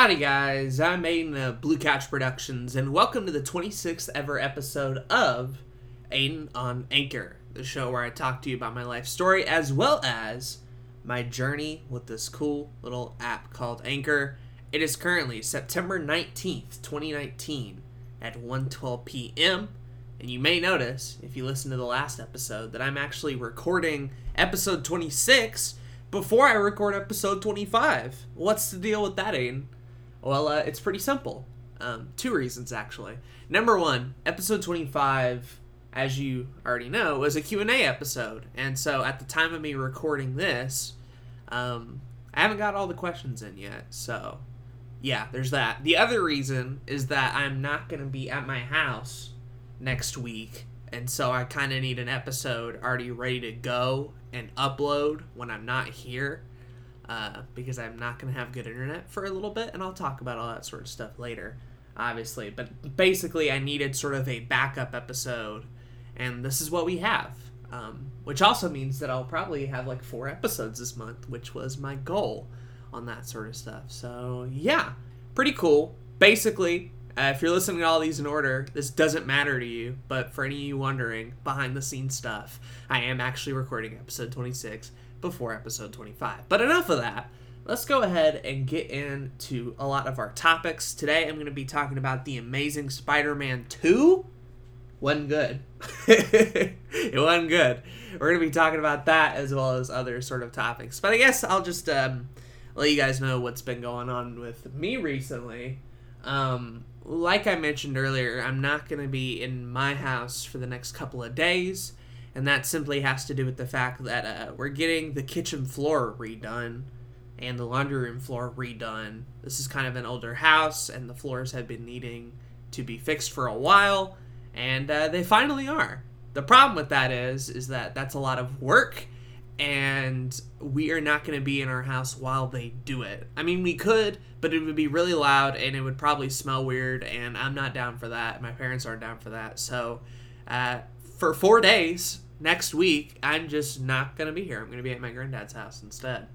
Howdy, guys. I'm Aiden of Blue Couch Productions, and welcome to the 26th ever episode of Aiden on Anchor, the show where I talk to you about my life story as well as my journey with this cool little app called Anchor. It is currently September 19th, 2019 at 1:12 p.m. And you may notice if you listen to the last episode that I'm actually recording episode 26 before I record episode 25. What's the deal with that, Aiden? Well, uh, it's pretty simple. Um, two reasons actually. Number one, episode 25, as you already know, was a Q&A episode. And so at the time of me recording this, um, I haven't got all the questions in yet. So yeah, there's that. The other reason is that I'm not going to be at my house next week. And so I kind of need an episode already ready to go and upload when I'm not here uh, because I'm not going to have good internet for a little bit, and I'll talk about all that sort of stuff later, obviously. But basically, I needed sort of a backup episode, and this is what we have. Um, which also means that I'll probably have like four episodes this month, which was my goal on that sort of stuff. So, yeah, pretty cool. Basically, uh, if you're listening to all these in order, this doesn't matter to you, but for any of you wondering, behind the scenes stuff, I am actually recording episode 26 before episode 25. But enough of that. Let's go ahead and get into a lot of our topics. Today I'm going to be talking about The Amazing Spider Man 2. Wasn't good. it wasn't good. We're going to be talking about that as well as other sort of topics. But I guess I'll just um, let you guys know what's been going on with me recently. Um, like I mentioned earlier, I'm not going to be in my house for the next couple of days and that simply has to do with the fact that uh, we're getting the kitchen floor redone and the laundry room floor redone. This is kind of an older house, and the floors have been needing to be fixed for a while, and uh, they finally are. The problem with that is, is that that's a lot of work, and we are not going to be in our house while they do it. I mean, we could, but it would be really loud, and it would probably smell weird, and I'm not down for that. My parents aren't down for that, so. Uh, for four days next week, I'm just not gonna be here. I'm gonna be at my granddad's house instead.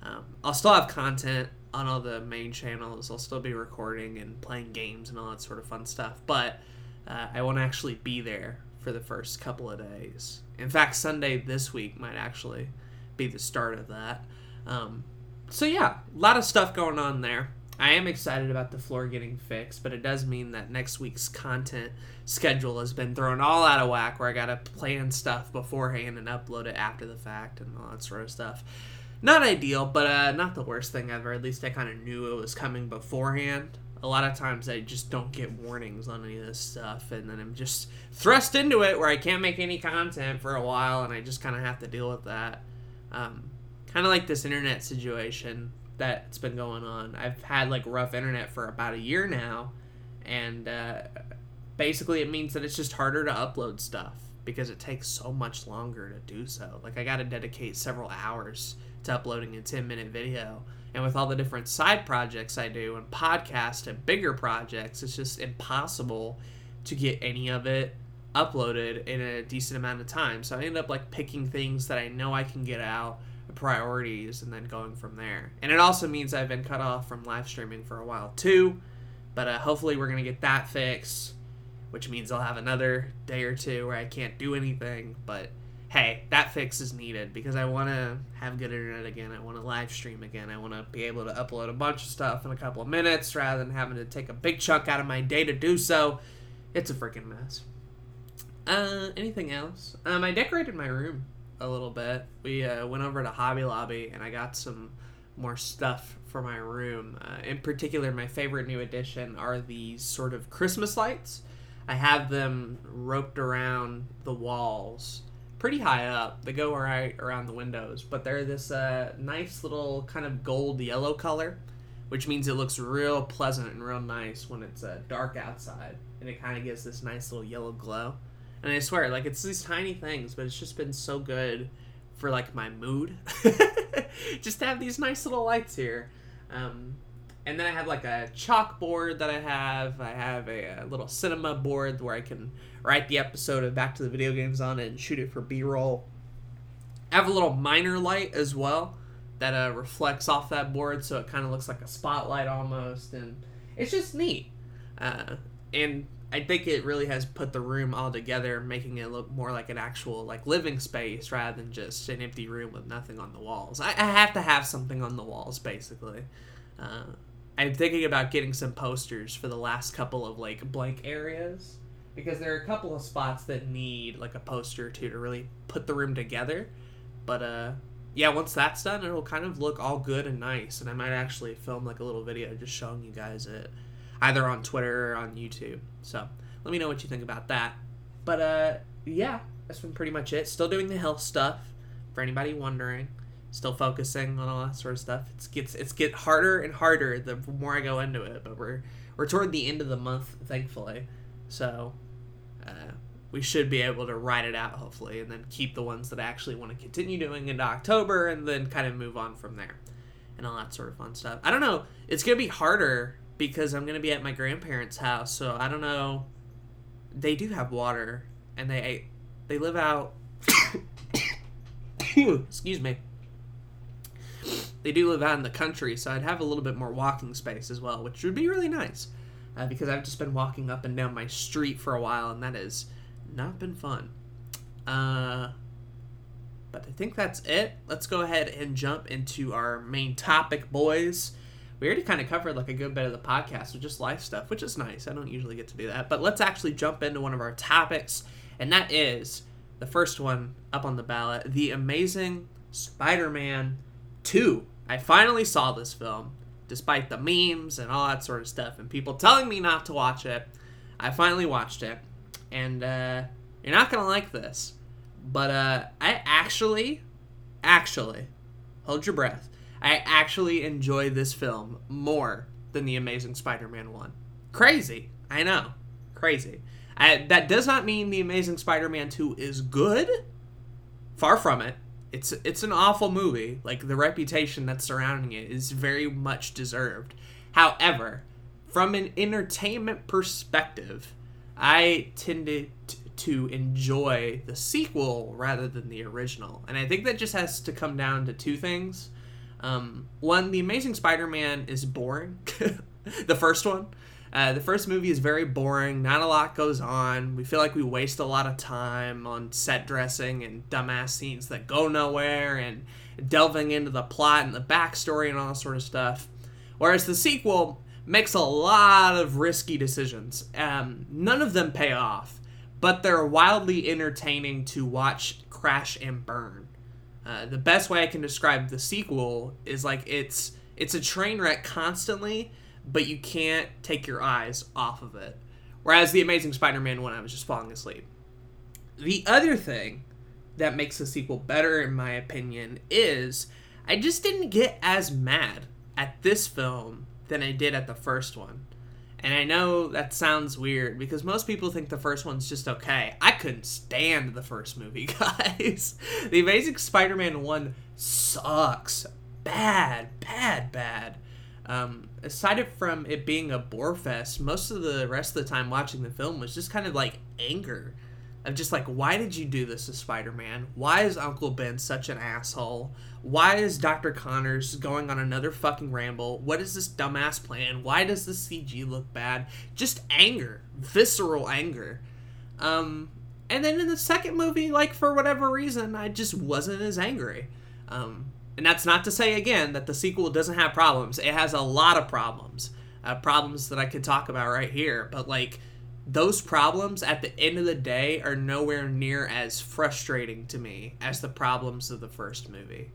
Um, I'll still have content on all the main channels. I'll still be recording and playing games and all that sort of fun stuff. But uh, I won't actually be there for the first couple of days. In fact, Sunday this week might actually be the start of that. Um, so yeah, a lot of stuff going on there. I am excited about the floor getting fixed, but it does mean that next week's content schedule has been thrown all out of whack where I gotta plan stuff beforehand and upload it after the fact and all that sort of stuff. Not ideal, but uh, not the worst thing ever. At least I kind of knew it was coming beforehand. A lot of times I just don't get warnings on any of this stuff, and then I'm just thrust into it where I can't make any content for a while, and I just kind of have to deal with that. Um, kind of like this internet situation that's been going on. I've had like rough internet for about a year now, and uh, basically it means that it's just harder to upload stuff because it takes so much longer to do so. Like I got to dedicate several hours to uploading a 10 minute video. And with all the different side projects I do and podcasts and bigger projects, it's just impossible to get any of it uploaded in a decent amount of time. So I end up like picking things that I know I can get out priorities and then going from there. And it also means I've been cut off from live streaming for a while too, but uh, hopefully we're gonna get that fixed, which means I'll have another day or two where I can't do anything. But hey, that fix is needed because I want to have good internet again. I want to live stream again. I want to be able to upload a bunch of stuff in a couple of minutes rather than having to take a big chunk out of my day to do so. It's a freaking mess. Uh, anything else? Um, I decorated my room a little bit. We uh, went over to Hobby Lobby and I got some more stuff for my room. Uh, in particular, my favorite new addition are these sort of Christmas lights. I have them roped around the walls, pretty high up. They go right around the windows, but they're this uh, nice little kind of gold yellow color, which means it looks real pleasant and real nice when it's uh, dark outside, and it kind of gives this nice little yellow glow. And I swear, like it's these tiny things, but it's just been so good for like my mood. just to have these nice little lights here. Um, and then I have like a chalkboard that I have. I have a, a, little cinema board where I can write the episode of Back to the Video Games on it and shoot it for B roll. I have a little miner light as well that uh, reflects off that board, so it kind of looks like a spotlight almost, and it's just neat. Uh, and I think it really has put the room all together, making it look more like an actual like living space rather than just an empty room with nothing on the walls. I, I have to have something on the walls, basically. Uh, I'm thinking about getting some posters for the last couple of like blank areas because there are a couple of spots that need like a poster or two to really put the room together. But uh, yeah, once that's done, it'll kind of look all good and nice, and I might actually film like a little video just showing you guys it either on Twitter or on YouTube. So let me know what you think about that. But uh, yeah, that's been pretty much it. Still doing the health stuff for anybody wondering. Still focusing on all that sort of stuff. It's gets it's get harder and harder the more I go into it. But we're we're toward the end of the month, thankfully. So uh, we should be able to ride it out hopefully, and then keep the ones that I actually want to continue doing into October, and then kind of move on from there, and all that sort of fun stuff. I don't know. It's gonna be harder because I'm gonna be at my grandparents' house, so I don't know. They do have water, and they they live out. excuse me. They do live out in the country, so I'd have a little bit more walking space as well, which would be really nice. Uh, because I've just been walking up and down my street for a while, and that has not been fun. Uh, but I think that's it. Let's go ahead and jump into our main topic, boys we already kind of covered like a good bit of the podcast with just life stuff, which is nice. I don't usually get to do that. But let's actually jump into one of our topics, and that is the first one up on the ballot The Amazing Spider Man 2. I finally saw this film, despite the memes and all that sort of stuff, and people telling me not to watch it. I finally watched it, and uh, you're not going to like this. But uh, I actually, actually, hold your breath I actually enjoy this film more than The Amazing Spider Man 1. Crazy. I know. Crazy. I, that does not mean The Amazing Spider Man 2 is good. Far from it. It's it's an awful movie. Like the reputation that's surrounding it is very much deserved. However, from an entertainment perspective, I tended to enjoy the sequel rather than the original. And I think that just has to come down to two things. Um, one, The Amazing Spider-Man is boring. the first one. Uh, the first movie is very boring. Not a lot goes on. We feel like we waste a lot of time on set dressing and dumbass scenes that go nowhere and delving into the plot and the backstory and all that sort of stuff. Whereas the sequel makes a lot of risky decisions. Um, none of them pay off, but they're wildly entertaining to watch crash and burn. Uh, the best way I can describe the sequel is like it's it's a train wreck constantly, but you can't take your eyes off of it. Whereas the Amazing Spider-Man one, I was just falling asleep. The other thing that makes the sequel better, in my opinion, is I just didn't get as mad at this film than I did at the first one. And I know that sounds weird because most people think the first one's just okay. I couldn't stand the first movie, guys. the Amazing Spider Man 1 sucks. Bad, bad, bad. Um, aside from it being a bore fest, most of the rest of the time watching the film was just kind of like anger. Of just like, why did you do this to Spider Man? Why is Uncle Ben such an asshole? Why is Dr. Connors going on another fucking ramble? What is this dumbass plan? Why does the CG look bad? Just anger, visceral anger. Um, and then in the second movie, like for whatever reason, I just wasn't as angry. Um, and that's not to say again that the sequel doesn't have problems. It has a lot of problems, uh, problems that I could talk about right here. But like those problems at the end of the day are nowhere near as frustrating to me as the problems of the first movie.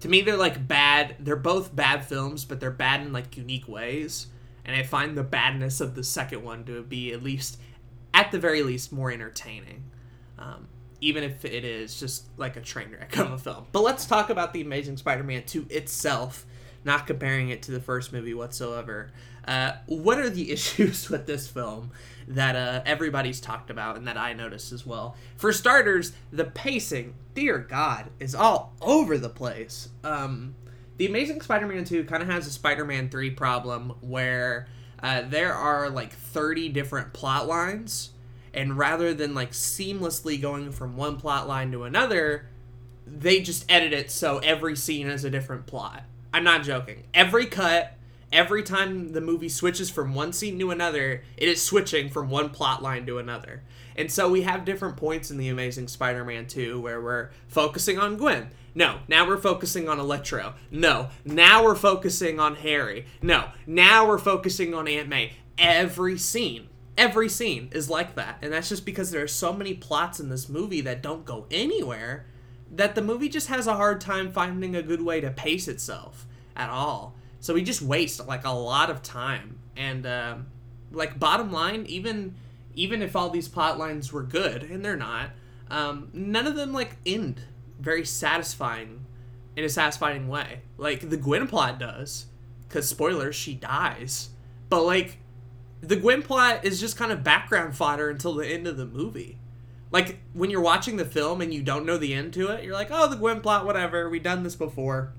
To me they're like bad they're both bad films but they're bad in like unique ways and i find the badness of the second one to be at least at the very least more entertaining. Um, even if it is just like a train wreck of a film. But let's talk about the amazing spider-man 2 itself not comparing it to the first movie whatsoever uh, what are the issues with this film that uh, everybody's talked about and that I noticed as well. For starters, the pacing, dear God, is all over the place. Um, the Amazing Spider-Man 2 kind of has a Spider-Man 3 problem where uh, there are like 30 different plot lines, and rather than like seamlessly going from one plot line to another, they just edit it so every scene has a different plot. I'm not joking. Every cut, every time the movie switches from one scene to another, it is switching from one plot line to another. And so we have different points in the Amazing Spider-Man 2 where we're focusing on Gwen. No, now we're focusing on Electro. No, now we're focusing on Harry. No, now we're focusing on Aunt May. Every scene, every scene is like that. And that's just because there are so many plots in this movie that don't go anywhere that the movie just has a hard time finding a good way to pace itself at all. So we just waste like a lot of time. And um, like bottom line, even even if all these plot lines were good, and they're not, um, none of them like end very satisfying in a satisfying way. Like the Gwen plot does, because spoilers, she dies. But like the Gwen plot is just kind of background fodder until the end of the movie. Like when you're watching the film and you don't know the end to it, you're like, oh, the Gwen plot, whatever. We've done this before.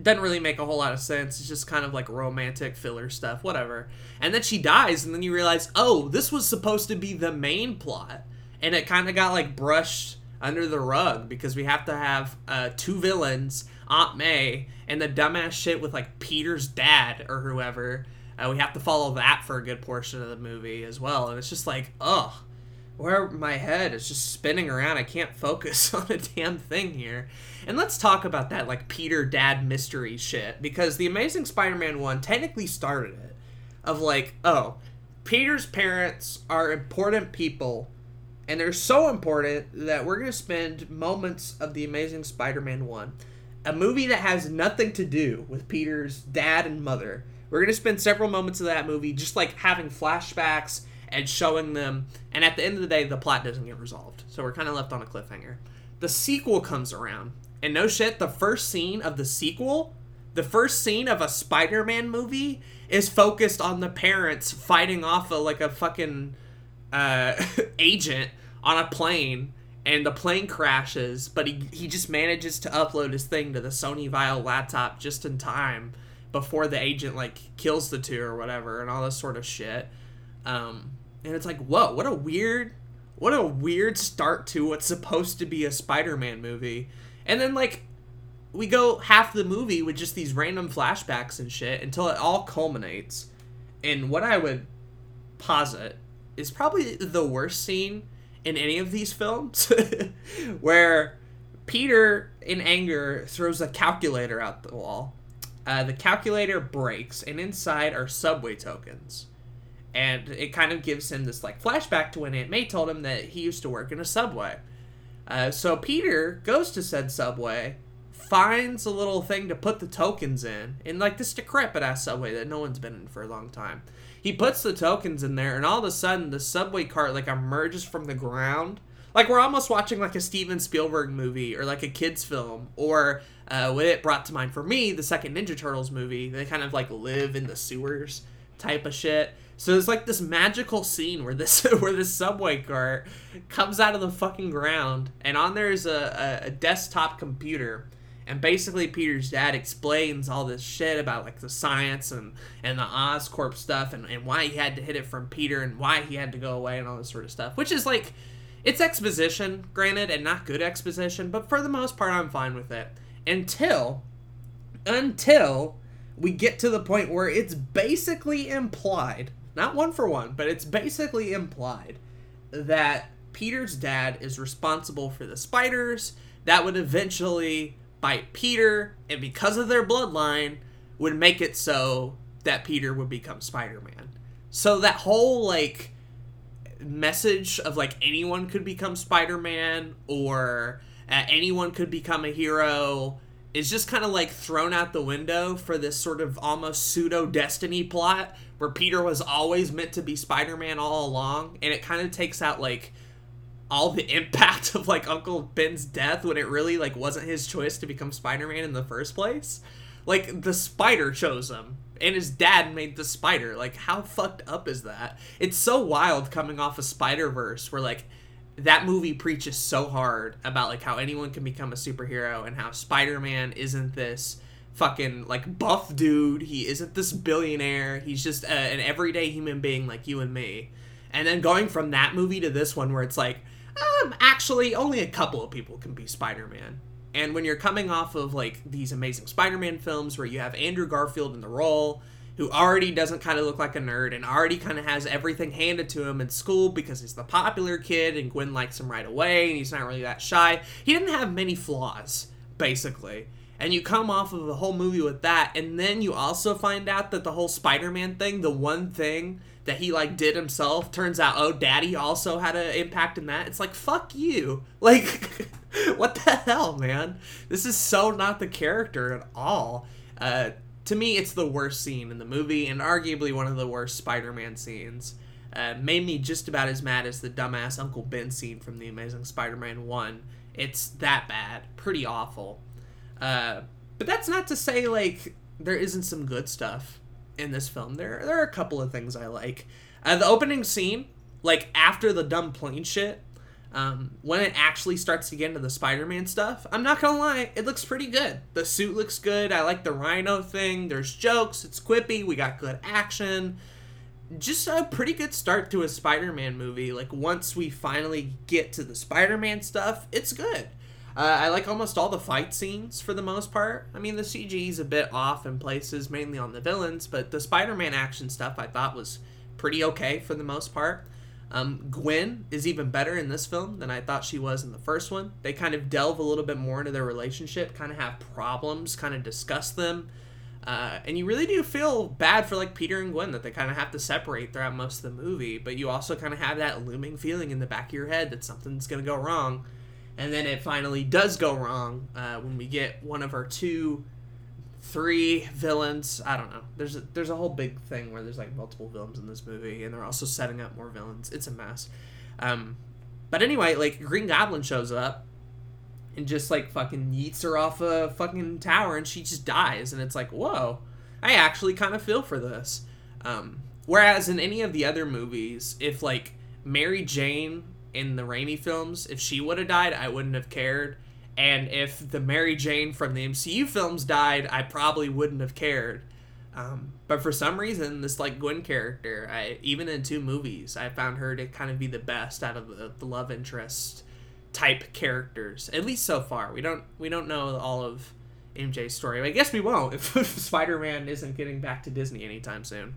doesn't really make a whole lot of sense. It's just kind of like romantic filler stuff, whatever. And then she dies, and then you realize, oh, this was supposed to be the main plot, and it kind of got like brushed under the rug because we have to have uh, two villains, Aunt May, and the dumbass shit with like Peter's dad or whoever. Uh, we have to follow that for a good portion of the movie as well, and it's just like, ugh, where my head is just spinning around. I can't focus on a damn thing here. And let's talk about that like Peter dad mystery shit because the Amazing Spider-Man one technically started it of like, oh, Peter's parents are important people and they're so important that we're going to spend moments of the Amazing Spider-Man 1, a movie that has nothing to do with Peter's dad and mother. We're going to spend several moments of that movie just like having flashbacks and showing them and at the end of the day the plot doesn't get resolved. So we're kind of left on a cliffhanger. The sequel comes around. And no shit, the first scene of the sequel, the first scene of a Spider-Man movie is focused on the parents fighting off a like a fucking uh, agent on a plane and the plane crashes, but he, he just manages to upload his thing to the Sony Vaio laptop just in time before the agent like kills the two or whatever and all this sort of shit. Um, and it's like, whoa, what a weird, what a weird start to what's supposed to be a Spider-Man movie. And then like we go half the movie with just these random flashbacks and shit until it all culminates in what I would posit is probably the worst scene in any of these films where Peter, in anger, throws a calculator out the wall. Uh, the calculator breaks, and inside are subway tokens. And it kind of gives him this like flashback to when Aunt May told him that he used to work in a subway. Uh, so Peter goes to said subway, finds a little thing to put the tokens in, in like this decrepit ass subway that no one's been in for a long time. He puts the tokens in there, and all of a sudden, the subway cart like emerges from the ground. Like we're almost watching like a Steven Spielberg movie or like a kids film, or uh, what it brought to mind for me, the second Ninja Turtles movie. They kind of like live in the sewers type of shit. So it's like this magical scene where this where this subway cart comes out of the fucking ground, and on there is a, a, a desktop computer and basically Peter's dad explains all this shit about like the science and and the Oscorp stuff and, and why he had to hit it from Peter and why he had to go away and all this sort of stuff. Which is like it's exposition, granted, and not good exposition, but for the most part I'm fine with it. Until until we get to the point where it's basically implied, not one for one, but it's basically implied that Peter's dad is responsible for the spiders that would eventually bite Peter, and because of their bloodline, would make it so that Peter would become Spider Man. So that whole like message of like anyone could become Spider Man or uh, anyone could become a hero is just kind of like thrown out the window for this sort of almost pseudo destiny plot where Peter was always meant to be Spider Man all along, and it kind of takes out like all the impact of like Uncle Ben's death when it really like wasn't his choice to become Spider-Man in the first place. Like the spider chose him and his dad made the spider. Like how fucked up is that? It's so wild coming off of Spider-Verse where like that movie preaches so hard about like how anyone can become a superhero and how Spider-Man isn't this fucking like buff dude. He isn't this billionaire. He's just a, an everyday human being like you and me. And then going from that movie to this one where it's like Um, actually, only a couple of people can be Spider Man. And when you're coming off of like these amazing Spider Man films where you have Andrew Garfield in the role, who already doesn't kind of look like a nerd and already kind of has everything handed to him in school because he's the popular kid and Gwen likes him right away and he's not really that shy. He didn't have many flaws, basically. And you come off of the whole movie with that, and then you also find out that the whole Spider Man thing, the one thing that he like did himself turns out oh daddy also had an impact in that. It's like fuck you. Like what the hell man? This is so not the character at all. Uh, to me it's the worst scene in the movie and arguably one of the worst spider-man scenes. Uh, made me just about as mad as the dumbass uncle ben scene from the amazing spider-man 1 it's that bad. Pretty awful uh, but that's not to say like there isn't some good stuff in this film. There, there are a couple of things I like. Uh, the opening scene, like after the dumb plane shit, um, when it actually starts to get into the Spider-Man stuff, I'm not gonna lie, it looks pretty good. The suit looks good. I like the Rhino thing. There's jokes. It's quippy. We got good action. Just a pretty good start to a Spider-Man movie. Like once we finally get to the Spider-Man stuff, it's good. Uh, I like almost all the fight scenes for the most part. I mean, the CG is a bit off in places, mainly on the villains, but the Spider Man action stuff I thought was pretty okay for the most part. Um, Gwen is even better in this film than I thought she was in the first one. They kind of delve a little bit more into their relationship, kind of have problems, kind of discuss them. Uh, and you really do feel bad for like Peter and Gwen that they kind of have to separate throughout most of the movie, but you also kind of have that looming feeling in the back of your head that something's going to go wrong and then it finally does go wrong uh, when we get one of our two three villains. I don't know. There's a, there's a whole big thing where there's like multiple villains in this movie and they're also setting up more villains. It's a mess. Um, but anyway like green goblin shows up and just like fucking yeets her off a fucking tower and she just dies and it's like whoa. I actually kind of feel for this. Um, whereas in any of the other movies if like mary jane in the Raimi films, if she would have died, I wouldn't have cared. And if the Mary Jane from the MCU films died, I probably wouldn't have cared. Um, but for some reason, this like Gwen character, I even in two movies, I found her to kind of be the best out of the, the love interest type characters. At least so far, we don't we don't know all of MJ's story. I guess we won't if, Spider Man isn't getting back to Disney anytime soon.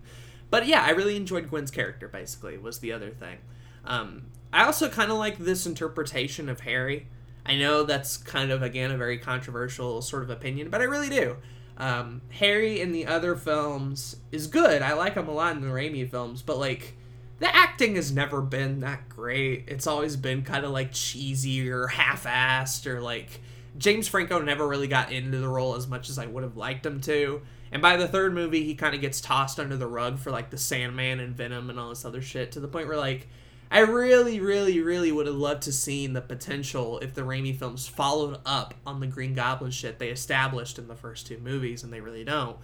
But yeah, I really enjoyed Gwen's character. Basically, was the other thing. Um, I also kind of like this interpretation of Harry. I know that's kind of again a very controversial sort of opinion, but I really do. Um, Harry in the other films is good. I like him a lot in the Raimi films, but like the acting has never been that great. It's always been kind of like cheesy or half-assed or like James Franco never really got into the role as much as I would have liked him to. And by the third movie, he kind of gets tossed under the rug for like the Sandman and Venom and all this other shit to the point where like I really, really, really would have loved to seen the potential if the Raimi films followed up on the Green Goblin shit they established in the first two movies, and they really don't.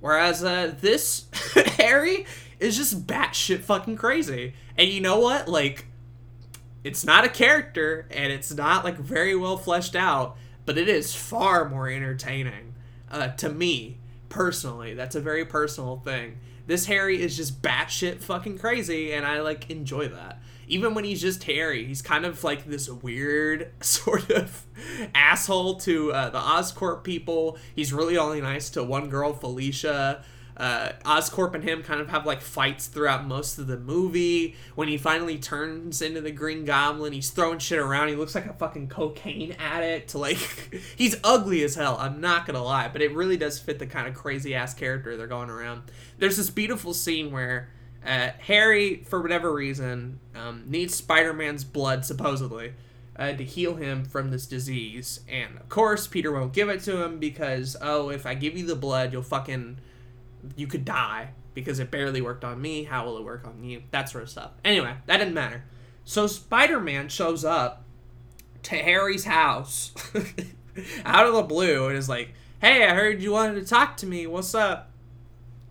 Whereas uh, this Harry is just batshit fucking crazy, and you know what? Like, it's not a character, and it's not like very well fleshed out, but it is far more entertaining uh, to me personally. That's a very personal thing. This Harry is just batshit fucking crazy, and I like enjoy that even when he's just Harry, he's kind of like this weird sort of asshole to uh, the Oscorp people. He's really only nice to one girl, Felicia. Uh, Oscorp and him kind of have like fights throughout most of the movie. When he finally turns into the Green Goblin, he's throwing shit around. He looks like a fucking cocaine addict. Like he's ugly as hell. I'm not gonna lie, but it really does fit the kind of crazy ass character they're going around. There's this beautiful scene where uh, Harry, for whatever reason, um, needs Spider Man's blood, supposedly, uh, to heal him from this disease. And of course, Peter won't give it to him because, oh, if I give you the blood, you'll fucking. You could die because it barely worked on me. How will it work on you? That sort of stuff. Anyway, that didn't matter. So Spider Man shows up to Harry's house out of the blue and is like, hey, I heard you wanted to talk to me. What's up?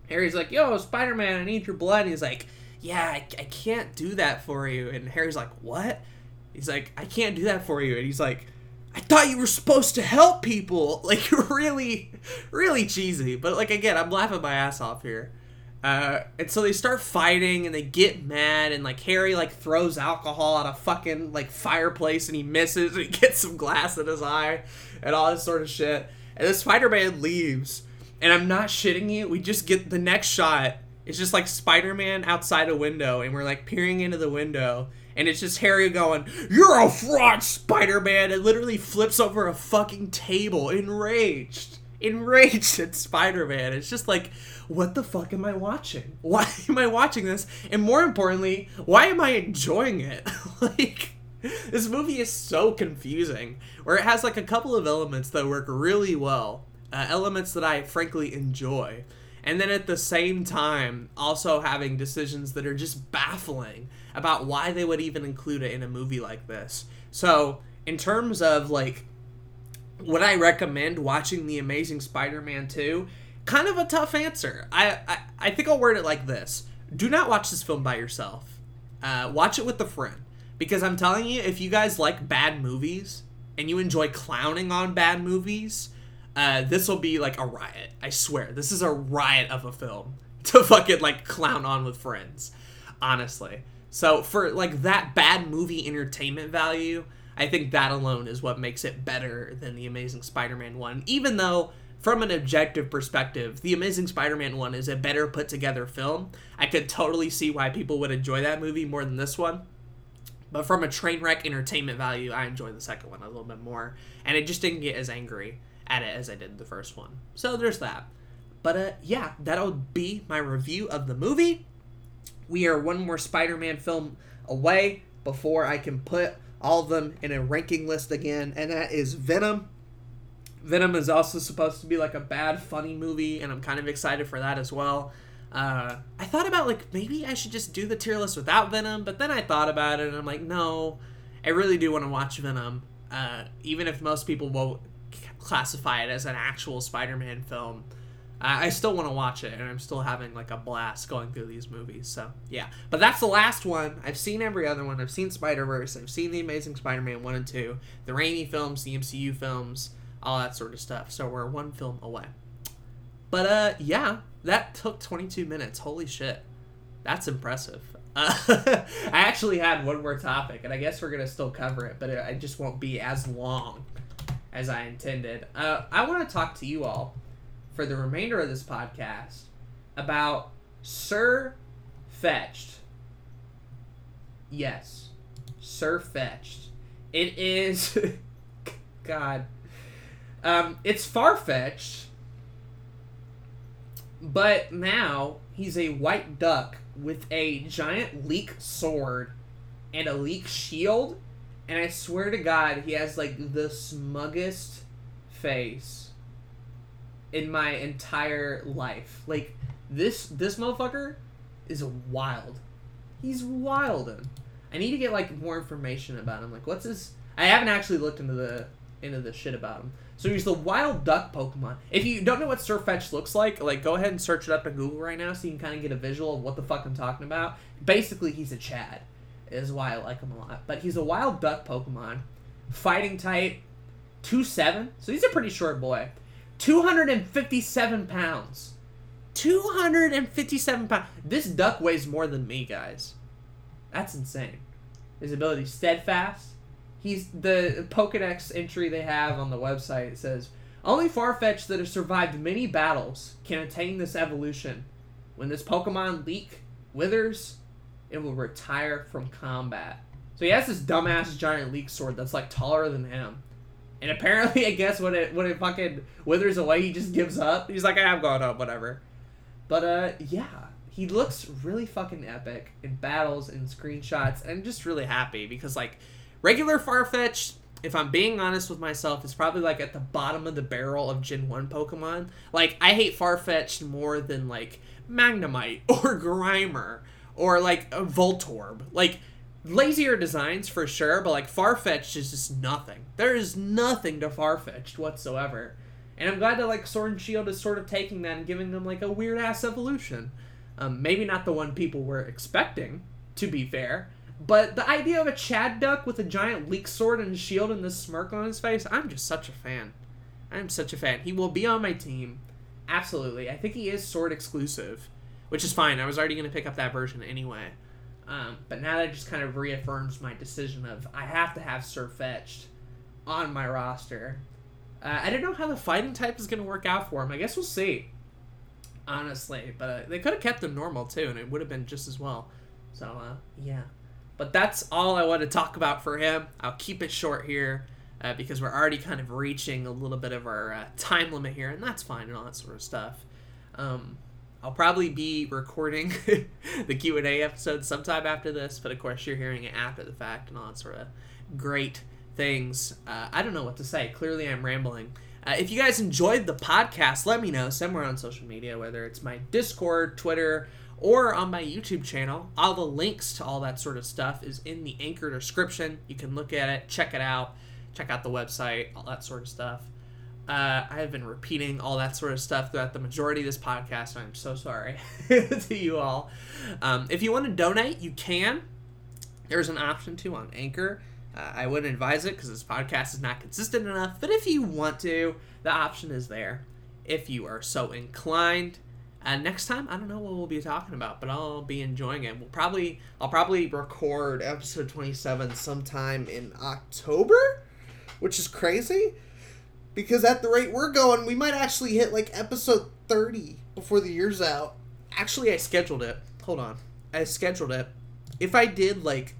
Harry's like, yo, Spider Man, I need your blood. He's like, yeah, I, I can't do that for you. And Harry's like, what? He's like, I can't do that for you. And he's like, I thought you were supposed to help people. Like, really, really cheesy. But, like, again, I'm laughing my ass off here. Uh, and so they start fighting and they get mad and like Harry like throws alcohol at a fucking like fireplace and he misses and he gets some glass in his eye and all this sort of shit. And the Spider-Man leaves. And I'm not shitting you. We just get the next shot. It's just like Spider-Man outside a window and we're like peering into the window and it's just Harry going, "You're a fraud, Spider-Man!" and literally flips over a fucking table, enraged, enraged at Spider-Man. It's just like, what the fuck am I watching? Why am I watching this? And more importantly, why am I enjoying it? like, this movie is so confusing. Where it has like a couple of elements that work really well, uh, elements that I frankly enjoy and then at the same time also having decisions that are just baffling about why they would even include it in a movie like this. So, in terms of like would I recommend watching The Amazing Spider-Man 2? Kind of a tough answer. I, I, I think I'll word it like this. Do not watch this film by yourself. Uh, watch it with a friend. Because I'm telling you, if you guys like bad movies and you enjoy clowning on bad movies, uh, this will be like a riot. I swear. This is a riot of a film to fucking like clown on with friends. Honestly. So for like that bad movie entertainment value, I think that alone is what makes it better than the Amazing Spider-Man 1. Even though from an objective perspective, the Amazing Spider-Man 1 is a better put together film. I could totally see why people would enjoy that movie more than this one. But from a train wreck entertainment value, I enjoy the second one a little bit more. And it just didn't get as angry at it as I did the first one. So there's that. But uh, yeah, that'll be my review of the movie. We are one more Spider Man film away before I can put all of them in a ranking list again, and that is Venom. Venom is also supposed to be like a bad, funny movie, and I'm kind of excited for that as well. Uh, I thought about like maybe I should just do the tier list without Venom, but then I thought about it and I'm like, no, I really do want to watch Venom. Uh, even if most people won't classify it as an actual Spider-Man film. I still want to watch it, and I'm still having like a blast going through these movies. So yeah, but that's the last one. I've seen every other one. I've seen Spider Verse. I've seen the Amazing Spider-Man one and two, the Raimi films, the MCU films, all that sort of stuff. So we're one film away. But uh, yeah, that took 22 minutes. Holy shit, that's impressive. Uh, I actually had one more topic, and I guess we're gonna still cover it, but it, it just won't be as long as I intended. Uh, I want to talk to you all for the remainder of this podcast about Sir Fetched. Yes, Sirfetch'd. It is. God. Um, it's Farfetch'd, but now he's a white duck with a giant leek sword and a leek shield and I swear to God, he has like the smuggest face in my entire life. Like this this motherfucker is wild. He's wild. I need to get like more information about him. Like what's his I haven't actually looked into the into the shit about him. So he's the wild duck Pokemon. If you don't know what Sirfetch'd looks like, like go ahead and search it up in Google right now so you can kind of get a visual of what the fuck I'm talking about. Basically, he's a Chad is why I like him a lot. But he's a wild duck Pokemon, fighting type, two seven. So he's a pretty short boy. 257 pounds. 257 pounds. This duck weighs more than me, guys. That's insane. His ability steadfast. He's the Pokedex entry they have on the website says only Farfetch'd that have survived many battles can attain this evolution. When this Pokemon leek withers, it will retire from combat. So he has this dumbass giant leek sword that's like taller than him. And apparently, I guess when it when it fucking withers away, he just gives up. He's like, I'm going up, whatever. But uh, yeah, he looks really fucking epic in battles and screenshots. And I'm just really happy because like regular Farfetch'd, if I'm being honest with myself, is probably like at the bottom of the barrel of Gen One Pokemon. Like I hate Farfetch'd more than like Magnemite or Grimer or like a Voltorb. Like lazier designs for sure, but like Farfetch'd is just nothing. There is nothing to Farfetch'd whatsoever. And I'm glad that like Sword and Shield is sort of taking that and giving them like a weird ass evolution. Um, maybe not the one people were expecting, to be fair. But the idea of a Chad Duck with a giant leek sword and shield and this smirk on his face, I'm just such a fan. I'm such a fan. He will be on my team. Absolutely. I think he is sword exclusive which is fine. I was already going to pick up that version anyway. Um, but now that just kind of reaffirms my decision of I have to have Sirfetch'd on my roster. Uh, I don't know how the fighting type is going to work out for him. I guess we'll see. Honestly, but uh, they could have kept him normal too, and it would have been just as well. So uh, yeah, but that's all I want to talk about for him. I'll keep it short here uh, because we're already kind of reaching a little bit of our uh, time limit here, and that's fine and all that sort of stuff. Um, I'll probably be recording the Q and A episode sometime after this, but of course you're hearing it after the fact and all that sort of great things. Uh, I don't know what to say. Clearly, I'm rambling. Uh, if you guys enjoyed the podcast, let me know somewhere on social media, whether it's my Discord, Twitter, or on my YouTube channel. All the links to all that sort of stuff is in the anchor description. You can look at it, check it out, check out the website, all that sort of stuff. Uh, I have been repeating all that sort of stuff throughout the majority of this podcast. I'm so sorry to you all. Um, if you want to donate, you can. There's an option to on Anchor. Uh, I wouldn't advise it because this podcast is not consistent enough. But if you want to, the option is there. If you are so inclined. And next time, I don't know what we'll be talking about, but I'll be enjoying it. We'll probably, I'll probably record episode 27 sometime in October, which is crazy because at the rate we're going, we might actually hit like episode 30 before the year's out. Actually, I scheduled it. Hold on. I scheduled it. If I did like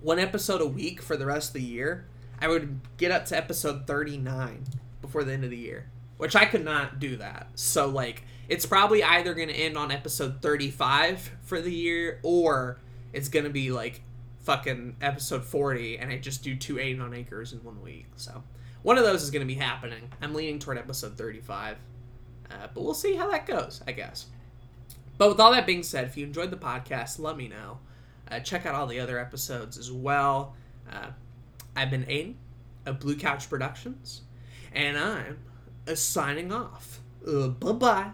one episode a week for the rest of the year, I would get up to episode 39 before the end of the year, which I could not do that. So, like, it's probably either going to end on episode 35 for the year or it's going to be like fucking episode 40 and I just do two Aiden on Anchors in one week. So, one of those is going to be happening. I'm leaning toward episode 35. Uh, but we'll see how that goes, I guess. But with all that being said, if you enjoyed the podcast, let me know. Uh, check out all the other episodes as well. Uh, I've been Aiden of Blue Couch Productions, and I'm uh, signing off. bye bye.